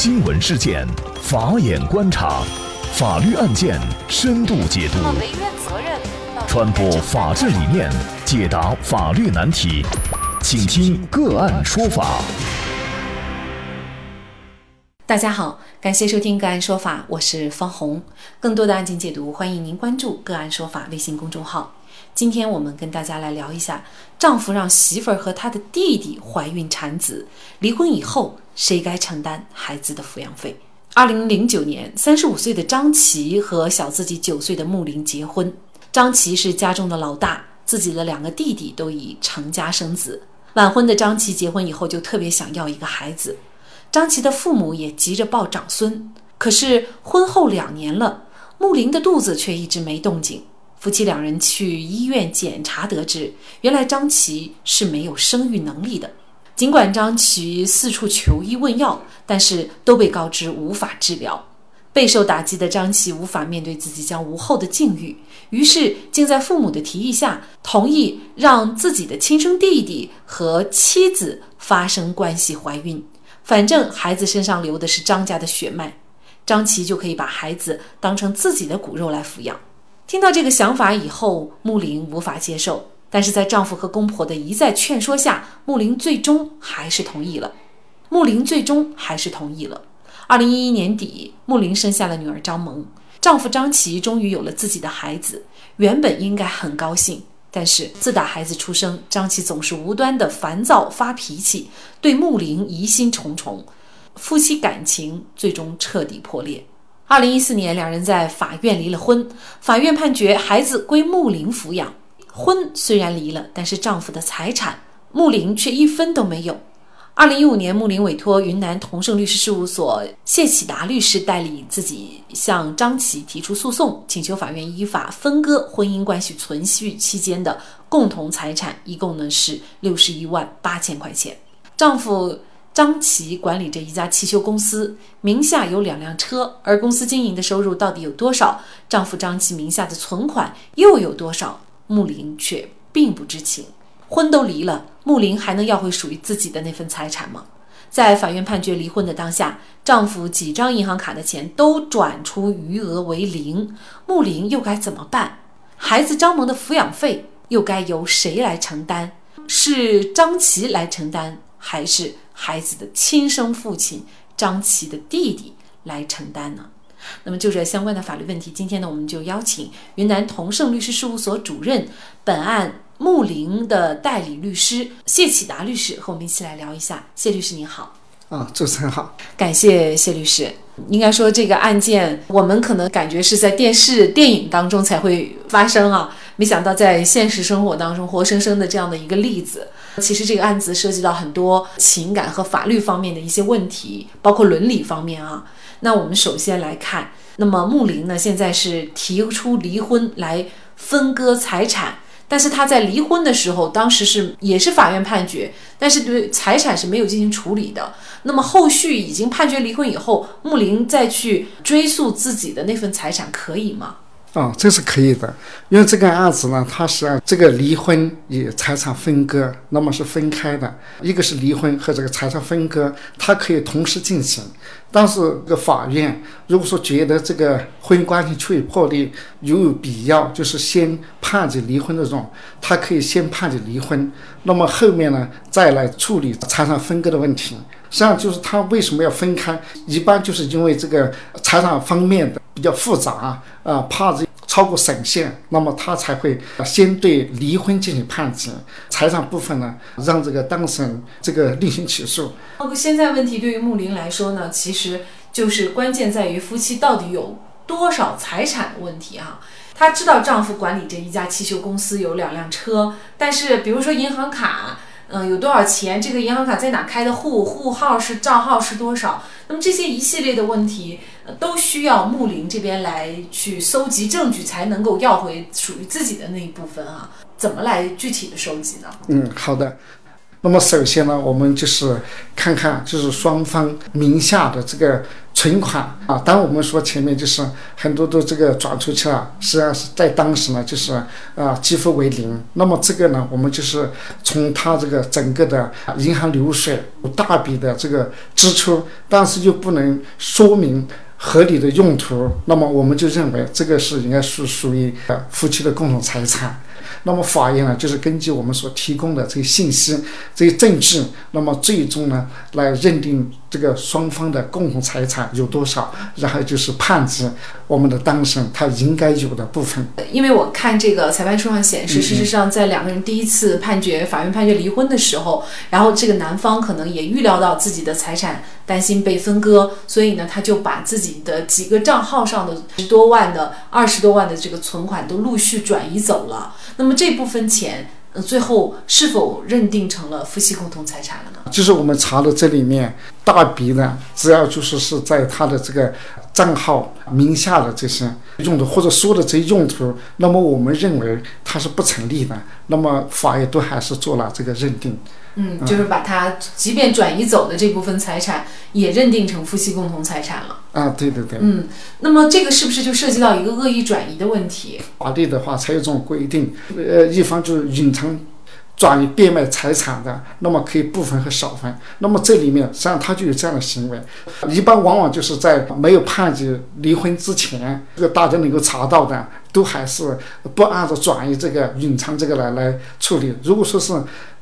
新闻事件，法眼观察，法律案件深度解读，传播法治理念，解答法律难题，请听个案说法。大家好，感谢收听个案说法，我是方红。更多的案件解读，欢迎您关注个案说法微信公众号。今天我们跟大家来聊一下，丈夫让媳妇儿和他的弟弟怀孕产子，离婚以后谁该承担孩子的抚养费？二零零九年，三十五岁的张琪和小自己九岁的穆林结婚。张琪是家中的老大，自己的两个弟弟都已成家生子。晚婚的张琪结婚以后就特别想要一个孩子，张琪的父母也急着抱长孙。可是婚后两年了，穆林的肚子却一直没动静。夫妻两人去医院检查，得知原来张琪是没有生育能力的。尽管张琪四处求医问药，但是都被告知无法治疗。备受打击的张琪无法面对自己将无后的境遇，于是竟在父母的提议下，同意让自己的亲生弟弟和妻子发生关系怀孕。反正孩子身上流的是张家的血脉，张琪就可以把孩子当成自己的骨肉来抚养。听到这个想法以后，穆林无法接受，但是在丈夫和公婆的一再劝说下，穆林最终还是同意了。穆林最终还是同意了。二零一一年底，穆林生下了女儿张萌，丈夫张琪终于有了自己的孩子，原本应该很高兴，但是自打孩子出生，张琪总是无端的烦躁发脾气，对穆林疑心重重，夫妻感情最终彻底破裂。二零一四年，两人在法院离了婚。法院判决孩子归穆林抚养。婚虽然离了，但是丈夫的财产穆林却一分都没有。二零一五年，穆林委托云南同盛律师事务所谢启达律师代理自己向张琪提出诉讼，请求法院依法分割婚姻关系存续期间的共同财产，一共呢是六十一万八千块钱。丈夫。张琪管理着一家汽修公司，名下有两辆车，而公司经营的收入到底有多少？丈夫张琪名下的存款又有多少？穆林却并不知情。婚都离了，穆林还能要回属于自己的那份财产吗？在法院判决离婚的当下，丈夫几张银行卡的钱都转出余额为零，穆林又该怎么办？孩子张萌的抚养费又该由谁来承担？是张琪来承担，还是？孩子的亲生父亲张琪的弟弟来承担呢？那么就这相关的法律问题，今天呢，我们就邀请云南同盛律师事务所主任、本案穆林的代理律师谢启达律师和我们一起来聊一下。谢律师您好。啊，主持人好。感谢谢律师。应该说这个案件，我们可能感觉是在电视、电影当中才会发生啊，没想到在现实生活当中，活生生的这样的一个例子。其实这个案子涉及到很多情感和法律方面的一些问题，包括伦理方面啊。那我们首先来看，那么穆林呢，现在是提出离婚来分割财产，但是他在离婚的时候，当时是也是法院判决，但是对财产是没有进行处理的。那么后续已经判决离婚以后，穆林再去追溯自己的那份财产，可以吗？啊，这是可以的，因为这个案子呢，它是这个离婚与财产分割，那么是分开的。一个是离婚和这个财产分割，它可以同时进行。但是个法院如果说觉得这个婚姻关系处于破裂，如有必要，就是先判决离婚的这种，他可以先判决离婚，那么后面呢再来处理财产分割的问题。实际上就是他为什么要分开，一般就是因为这个财产方面的。比较复杂啊，怕这超过审限，那么他才会先对离婚进行判决，财产部分呢，让这个当事人这个另行起诉。包括现在问题对于穆林来说呢，其实就是关键在于夫妻到底有多少财产的问题哈。她知道丈夫管理着一家汽修公司，有两辆车，但是比如说银行卡。嗯，有多少钱？这个银行卡在哪开的户？户号是账号是多少？那么这些一系列的问题，都需要穆林这边来去搜集证据，才能够要回属于自己的那一部分啊。怎么来具体的收集呢？嗯，好的。那么首先呢，我们就是看看就是双方名下的这个存款啊。当我们说前面就是很多都这个转出去了，实际上是在当时呢就是啊几乎为零。那么这个呢，我们就是从他这个整个的银行流水有大笔的这个支出，但是又不能说明合理的用途，那么我们就认为这个是应该是属于夫妻的共同财产。那么法院呢，就是根据我们所提供的这些信息、这些证据，那么最终呢，来认定这个双方的共同财产有多少，然后就是判决我们的当事人他应该有的部分。因为我看这个裁判书上显示，事实上在两个人第一次判决法院判决离婚的时候，然后这个男方可能也预料到自己的财产担心被分割，所以呢，他就把自己的几个账号上的十多万的、二十多万的这个存款都陆续转移走了。那么这部分钱，呃，最后是否认定成了夫妻共同财产了呢？就是我们查的这里面大笔呢，只要就是是在他的这个账号名下的这些用途，或者说的这些用途，那么我们认为它是不成立的，那么法院都还是做了这个认定。嗯，就是把它即便转移走的这部分财产也认定成夫妻共同财产了。啊，对对对。嗯，那么这个是不是就涉及到一个恶意转移的问题？法律的话才有这种规定，呃，一方就是隐藏转移变卖财产的，那么可以部分和少分。那么这里面实际上他就有这样的行为，一般往往就是在没有判决离婚之前，这个大家能够查到的，都还是不按照转移这个隐藏这个来来处理。如果说是。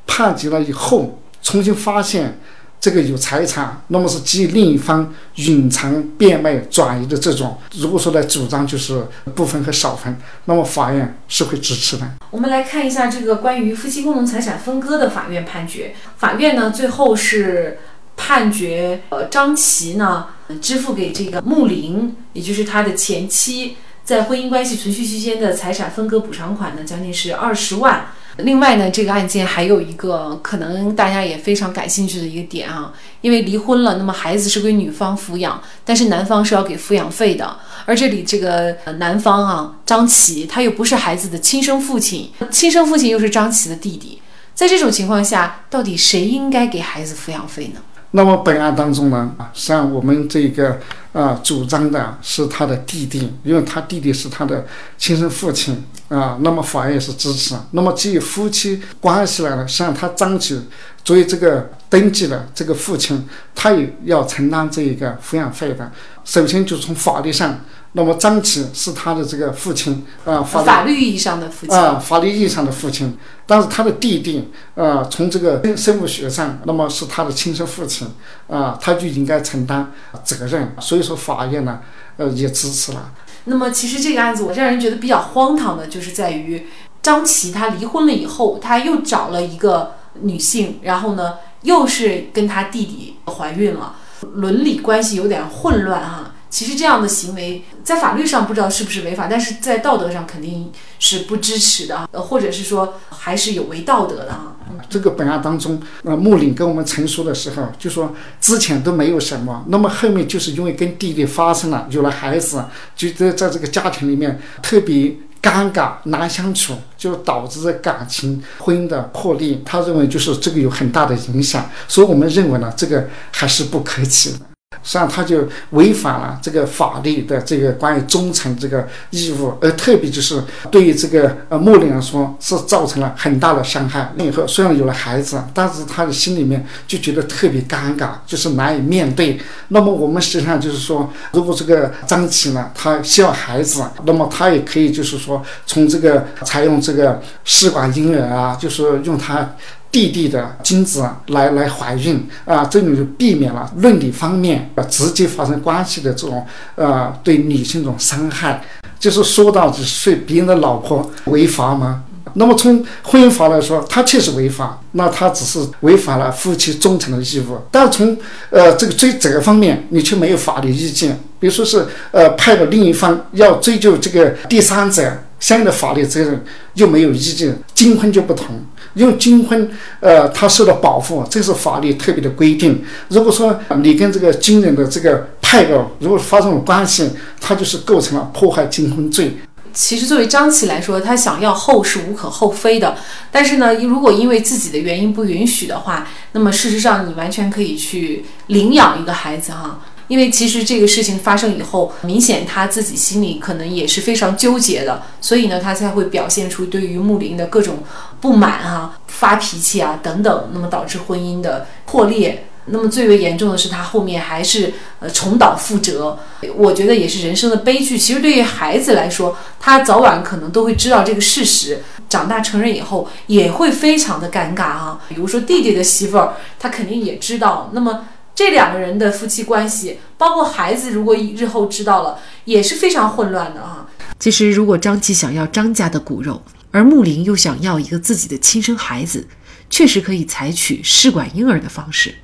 判决了以后，重新发现这个有财产，那么是基于另一方隐藏、变卖、转移的这种，如果说来主张就是部分和少分，那么法院是会支持的。我们来看一下这个关于夫妻共同财产分割的法院判决。法院呢最后是判决，呃，张琪呢支付给这个穆林，也就是他的前妻，在婚姻关系存续期间的财产分割补偿款呢，将近是二十万。另外呢，这个案件还有一个可能大家也非常感兴趣的一个点啊，因为离婚了，那么孩子是归女方抚养，但是男方是要给抚养费的。而这里这个男方啊，张琪他又不是孩子的亲生父亲，亲生父亲又是张琪的弟弟，在这种情况下，到底谁应该给孩子抚养费呢？那么本案当中呢，啊，实际上我们这个啊主张的是他的弟弟，因为他弟弟是他的亲生父亲啊。那么法院也是支持。那么基于夫妻关系来了，实际上他张举作为这个登记的这个父亲，他也要承担这一个抚养费的。首先就从法律上。那么张琪是他的这个父亲啊，法律意义上的父亲啊，法律意义上的父亲。但是他的弟弟啊，从这个生物学上，那么是他的亲生父亲啊，他就应该承担责任。所以说法院呢，呃，也支持了。那么其实这个案子，我让人觉得比较荒唐的，就是在于张琪他离婚了以后，他又找了一个女性，然后呢，又是跟他弟弟怀孕了，伦理关系有点混乱哈。其实这样的行为在法律上不知道是不是违法，但是在道德上肯定是不支持的，呃，或者是说还是有违道德的啊。这个本案当中，呃，穆林跟我们陈述的时候就说之前都没有什么，那么后面就是因为跟弟弟发生了，有了孩子，就在在这个家庭里面特别尴尬难相处，就导致感情婚姻的破裂。他认为就是这个有很大的影响，所以我们认为呢，这个还是不可取的。实际上，他就违反了这个法律的这个关于忠诚这个义务，而特别就是对于这个呃莫林来说，是造成了很大的伤害。以后虽然有了孩子，但是他的心里面就觉得特别尴尬，就是难以面对。那么我们实际上就是说，如果这个张琪呢，他需要孩子，那么他也可以就是说，从这个采用这个试管婴儿啊，就是用他。弟弟的精子来来怀孕啊，这种就避免了伦理方面呃直接发生关系的这种呃对女性这种伤害。就是说到是睡别人的老婆违法吗？那么从婚姻法来说，它确实违法，那它只是违反了夫妻忠诚的义务。但从呃这个追责方面，你却没有法律意见，比如说是呃派的另一方要追究这个第三者相应的法律责任，又没有意见。金婚就不同。因为金婚，呃，他受到保护，这是法律特别的规定。如果说你跟这个金人的这个配偶如果发生了关系，他就是构成了破坏金婚罪。其实作为张琪来说，他想要后是无可厚非的。但是呢，如果因为自己的原因不允许的话，那么事实上你完全可以去领养一个孩子哈。因为其实这个事情发生以后，明显他自己心里可能也是非常纠结的，所以呢，他才会表现出对于穆林的各种不满啊、发脾气啊等等，那么导致婚姻的破裂。那么最为严重的是，他后面还是呃重蹈覆辙。我觉得也是人生的悲剧。其实对于孩子来说，他早晚可能都会知道这个事实，长大成人以后也会非常的尴尬啊。比如说弟弟的媳妇儿，他肯定也知道。那么。这两个人的夫妻关系，包括孩子，如果日后知道了，也是非常混乱的啊。其实，如果张琪想要张家的骨肉，而木林又想要一个自己的亲生孩子，确实可以采取试管婴儿的方式。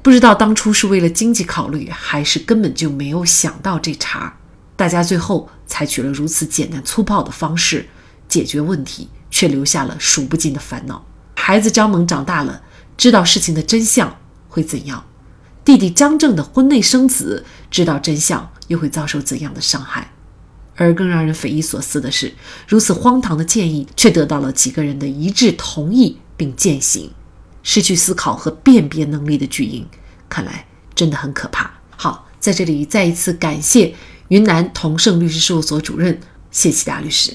不知道当初是为了经济考虑，还是根本就没有想到这茬。大家最后采取了如此简单粗暴的方式解决问题，却留下了数不尽的烦恼。孩子张萌长大了，知道事情的真相会怎样？弟弟张正的婚内生子，知道真相又会遭受怎样的伤害？而更让人匪夷所思的是，如此荒唐的建议却得到了几个人的一致同意并践行。失去思考和辨别能力的巨婴，看来真的很可怕。好，在这里再一次感谢云南同盛律师事务所主任谢启达律师。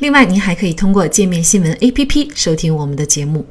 另外，您还可以通过界面新闻 APP 收听我们的节目。